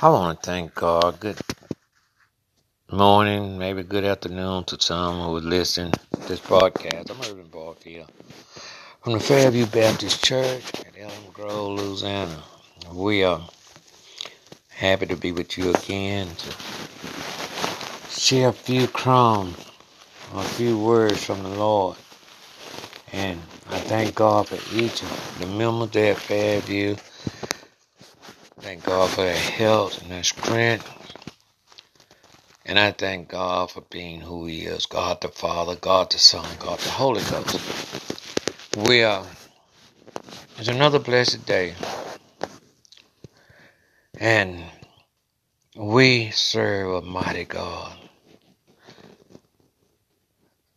I want to thank God. Good morning, maybe good afternoon to some who are listening to this broadcast. I'm Urban Barfield from the Fairview Baptist Church at Elm Grove, Louisiana. We are happy to be with you again to share a few crumbs, a few words from the Lord. And I thank God for each of the members there at Fairview Thank God for their health and their strength. And I thank God for being who He is God the Father, God the Son, God the Holy Ghost. We are, it's another blessed day. And we serve a mighty God.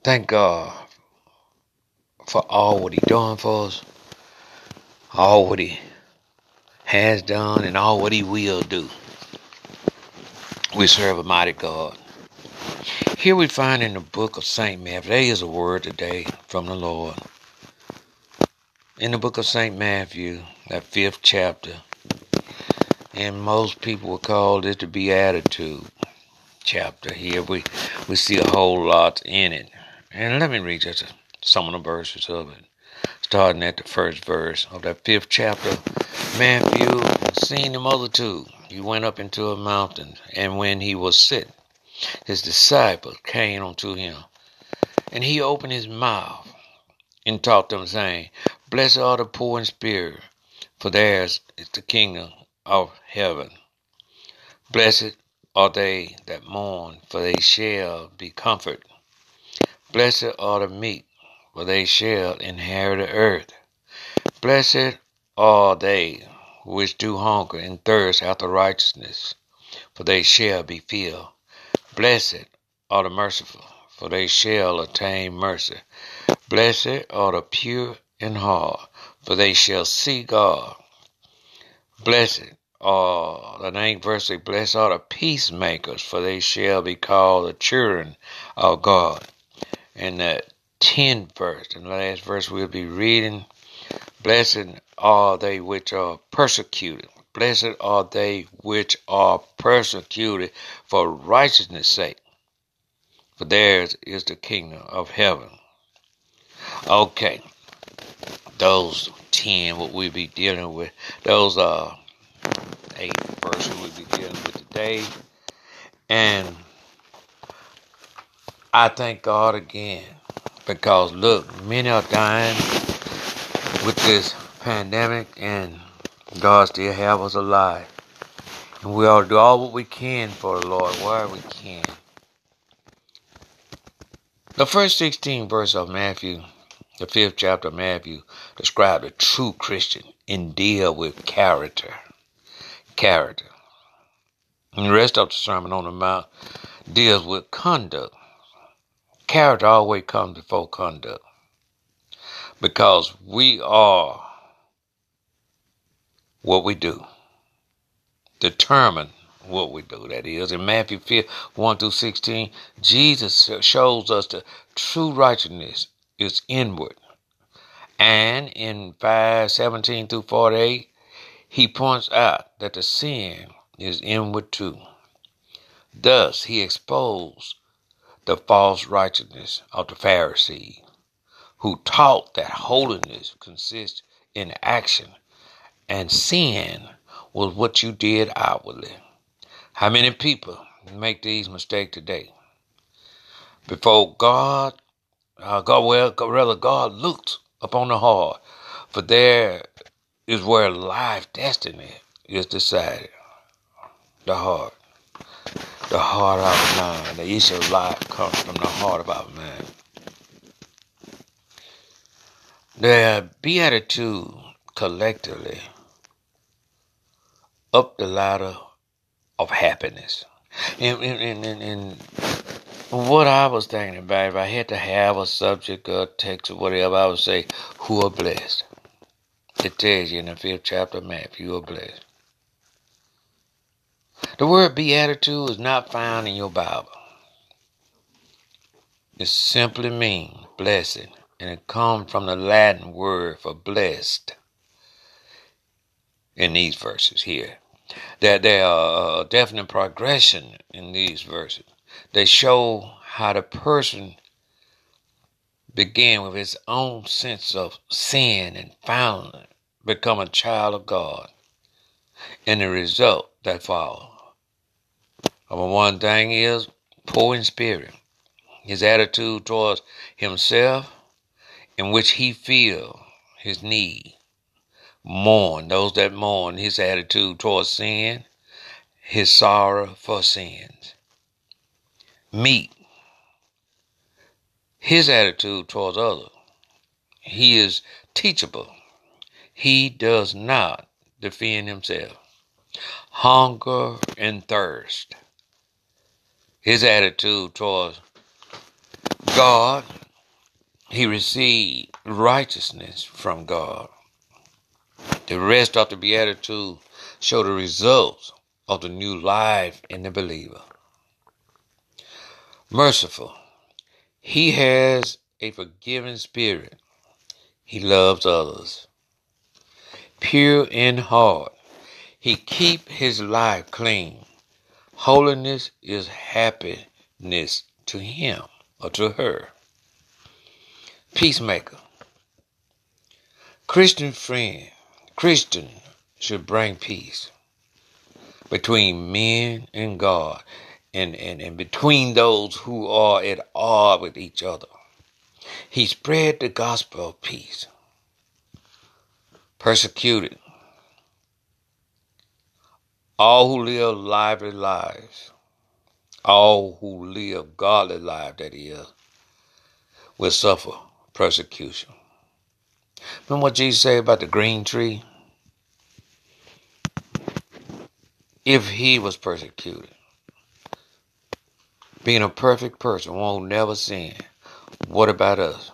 Thank God for all what He done for us, all what He has done, and all what He will do. We serve a mighty God. Here we find in the book of St. Matthew, there is a word today from the Lord. In the book of St. Matthew, that fifth chapter, and most people would call this the Beatitude chapter. Here we, we see a whole lot in it. And let me read just some of the verses of it. Starting at the first verse of that fifth chapter, Matthew, seeing the multitude, he went up into a mountain, and when he was sitting, his disciples came unto him, and he opened his mouth and taught them, saying, Blessed are the poor in spirit, for theirs is the kingdom of heaven. Blessed are they that mourn, for they shall be comforted. Blessed are the meek, for they shall inherit the earth. Blessed are they which do hunger and thirst after righteousness, for they shall be filled. Blessed are the merciful, for they shall attain mercy. Blessed are the pure in heart, for they shall see God. Blessed are the ninth verse, blessed are the peacemakers, for they shall be called the children of God. And the tenth verse, and the last verse we'll be reading, blessed are they which are persecuted. Blessed are they which are persecuted for righteousness' sake, for theirs is the kingdom of heaven. Okay, those ten what we be dealing with, those are eight verses we be dealing with today, and I thank God again because look, many are dying with this pandemic, and God still have us alive. And we to do all what we can for the Lord, wherever we can. The first 16 verse of Matthew, the fifth chapter of Matthew, describe the true Christian and deal with character. Character. And the rest of the Sermon on the Mount deals with conduct. Character always comes before conduct. Because we are what we do. Determine what we do. That is, in Matthew 5, 1 through 16, Jesus shows us the true righteousness is inward. And in 5, 17 through 48, he points out that the sin is inward too. Thus, he exposed the false righteousness of the Pharisees, who taught that holiness consists in action and sin was what you did outwardly. How many people make these mistakes today? Before God, uh, God, well, rather, God looked upon the heart, for there is where life destiny is decided. The heart. The heart of mind. The issue of life comes from the heart of our mind. The uh, beatitude collectively up the ladder of happiness. And, and, and, and, what I was thinking about, if I had to have a subject or text or whatever, I would say, Who are blessed? It tells you in the fifth chapter of Matthew, you are blessed. The word beatitude is not found in your Bible. It simply means blessed, and it comes from the Latin word for blessed in these verses here. that there are uh, definite progression in these verses. They show how the person began with his own sense of sin and finally become a child of God. And the result that follows. Number one thing is poor in spirit. His attitude towards himself, in which he feel his need. Mourn, those that mourn, his attitude towards sin, his sorrow for sins. Meet his attitude towards others. He is teachable. He does not defend himself. Hunger and thirst. His attitude towards God, he received righteousness from God. The rest of the Beatitude show the results of the new life in the believer. Merciful. He has a forgiving spirit. He loves others. Pure in heart. He keep his life clean. Holiness is happiness to him or to her. Peacemaker. Christian friend. Christian should bring peace between men and God and, and, and between those who are at odds with each other. He spread the gospel of peace. Persecuted. All who live lively lives, all who live godly lives, that is, will suffer persecution. Remember what Jesus said about the green tree? If he was persecuted, being a perfect person, won't never sin, what about us?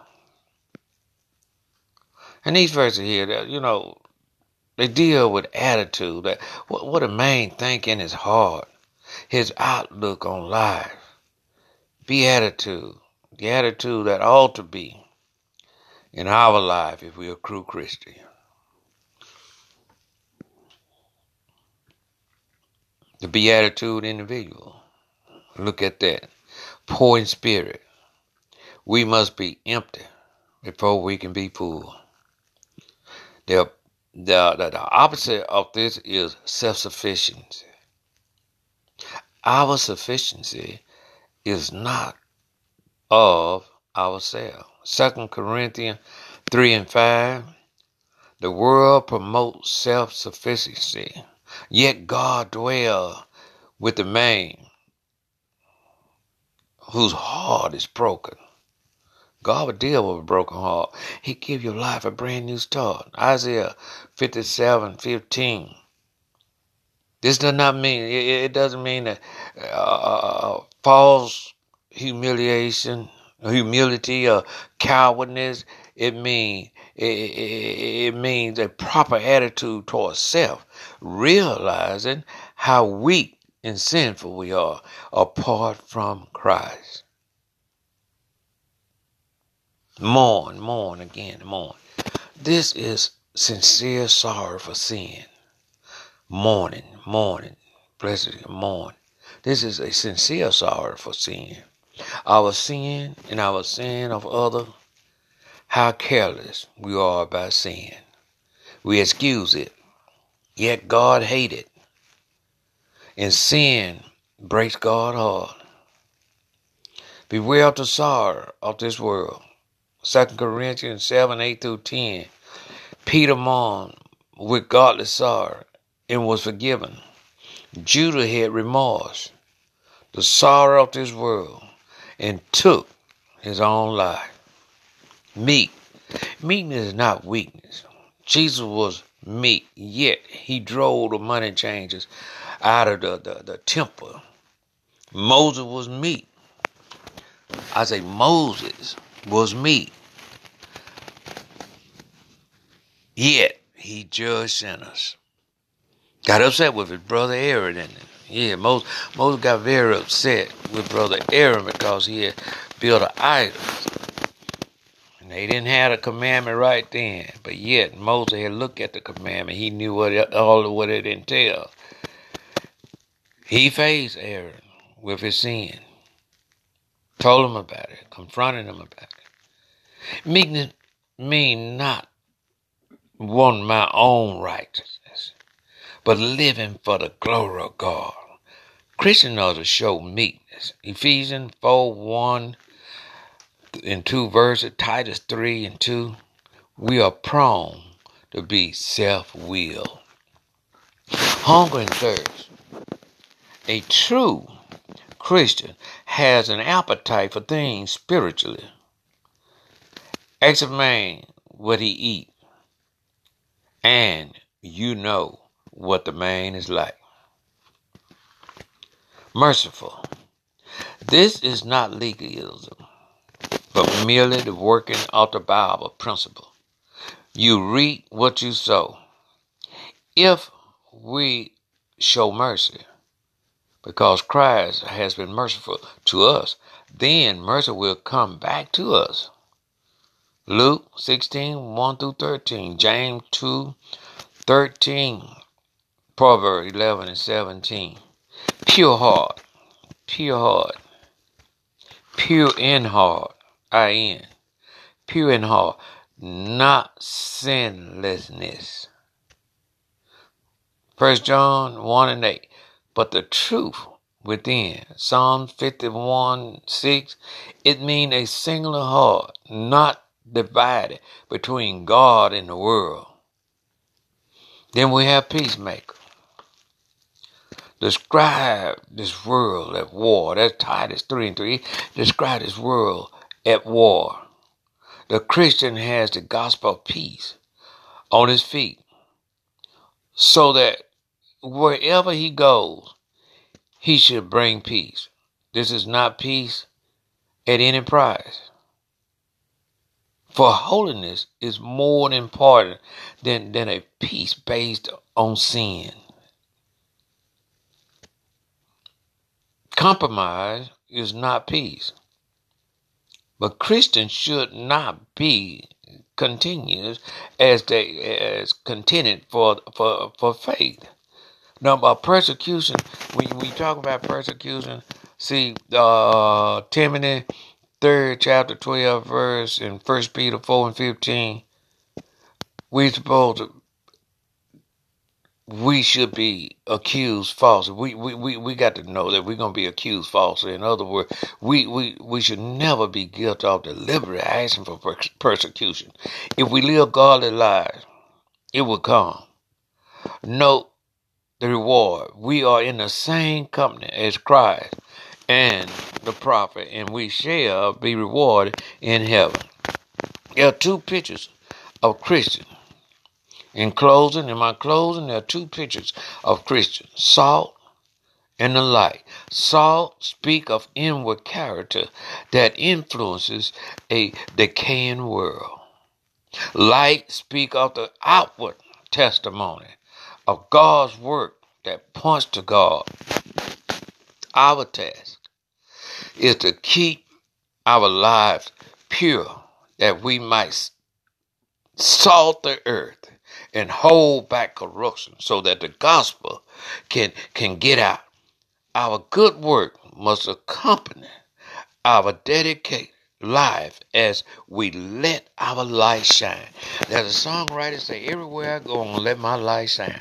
And these verses here, you know, they deal with attitude, that what, what a man think in his heart, his outlook on life, beatitude, the attitude that ought to be in our life if we're a true Christian. The beatitude individual. Look at that. Poor in spirit. We must be empty before we can be full. The, the, the, the opposite of this is self sufficiency. Our sufficiency is not of ourselves. Second Corinthians 3 and 5. The world promotes self sufficiency, yet God dwells with the man whose heart is broken. God will deal with a broken heart. He give your life a brand new start. Isaiah 57, 15. This does not mean, it doesn't mean uh, uh false humiliation, humility, or cowardness. It means it, it, it means a proper attitude towards self, realizing how weak and sinful we are apart from Christ. Mourn, mourn again, mourn. This is sincere sorrow for sin. Mourning, mourning, blessed mourn. This is a sincere sorrow for sin. Our sin and our sin of other, how careless we are about sin. We excuse it, yet God hates it. And sin breaks God's heart. Beware of the sorrow of this world. 2 Corinthians 7 8 through 10. Peter mourned with godly sorrow and was forgiven. Judah had remorse, the sorrow of this world, and took his own life. Meek. Meekness is not weakness. Jesus was meek, yet he drove the money changers out of the, the, the temple. Moses was meek. I say Moses was meek. Yet he judged sinners. Got upset with his brother Aaron and yeah, Moses, Moses got very upset with brother Aaron because he had built an idol. And they didn't have a commandment right then. But yet Moses had looked at the commandment. He knew what it, all of what it entailed. He faced Aaron with his sin, told him about it, confronted him about it. Meekness mean not wanting my own righteousness, but living for the glory of God. Christians ought to show meekness. Ephesians 4 1 and 2 verses, Titus 3 and 2. We are prone to be self willed. Hunger and thirst. A true Christian has an appetite for things spiritually. Examine what he eat, and you know what the man is like. Merciful. This is not legalism, but merely the working of the Bible principle. You reap what you sow. If we show mercy, because Christ has been merciful to us, then mercy will come back to us. Luke 16, 1 through 13, James 2, 13, Proverbs 11 and 17. Pure heart, pure heart, pure in heart, I-N, pure in heart, not sinlessness. First John 1 and 8. But the truth within, Psalm 51 6, it means a singular heart, not divided between God and the world. Then we have peacemaker. Describe this world at war. That's Titus 3 and 3. Describe this world at war. The Christian has the gospel of peace on his feet so that wherever he goes, he should bring peace. This is not peace at any price. For holiness is more important than, than a peace based on sin. Compromise is not peace. But Christians should not be continuous as they as contented for for for faith. Now about persecution, when we talk about persecution, see uh Timothy third chapter twelve verse in First Peter four and fifteen, we supposed to we should be accused falsely. We, we, we, we got to know that we're going to be accused falsely. In other words, we, we, we should never be guilty of deliberate action for persecution. If we live godly lives, it will come. Note the reward. We are in the same company as Christ and the prophet, and we shall be rewarded in heaven. There are two pictures of Christians in closing, in my closing, there are two pictures of Christians salt and the light. Salt speak of inward character that influences a decaying world. Light speak of the outward testimony of God's work that points to God. Our task is to keep our lives pure that we might salt the earth and hold back corruption so that the gospel can, can get out. Our good work must accompany our dedicated life as we let our light shine. There's a songwriter say, everywhere I go, I'm gonna let my light shine.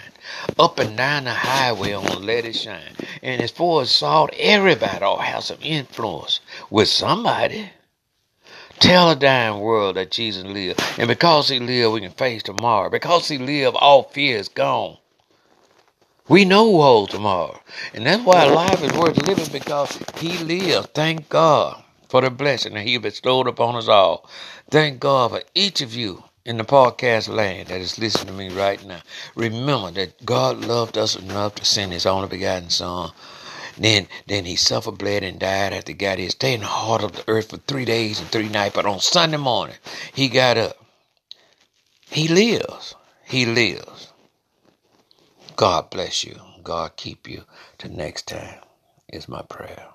Up and down the highway, I'm gonna let it shine. And as far as salt, everybody ought to have some influence with somebody. Tell a dying world that Jesus lived. And because he lived, we can face tomorrow. Because he lived, all fear is gone. We know who holds tomorrow. And that's why life is worth living because he lived. Thank God for the blessing that he bestowed upon us all. Thank God for each of you in the podcast land that is listening to me right now. Remember that God loved us enough to send his only begotten son then then he suffered, bled, and died after he got his stay in the heart of the earth for three days and three nights. But on Sunday morning, he got up. He lives. He lives. God bless you. God keep you. Till next time is my prayer.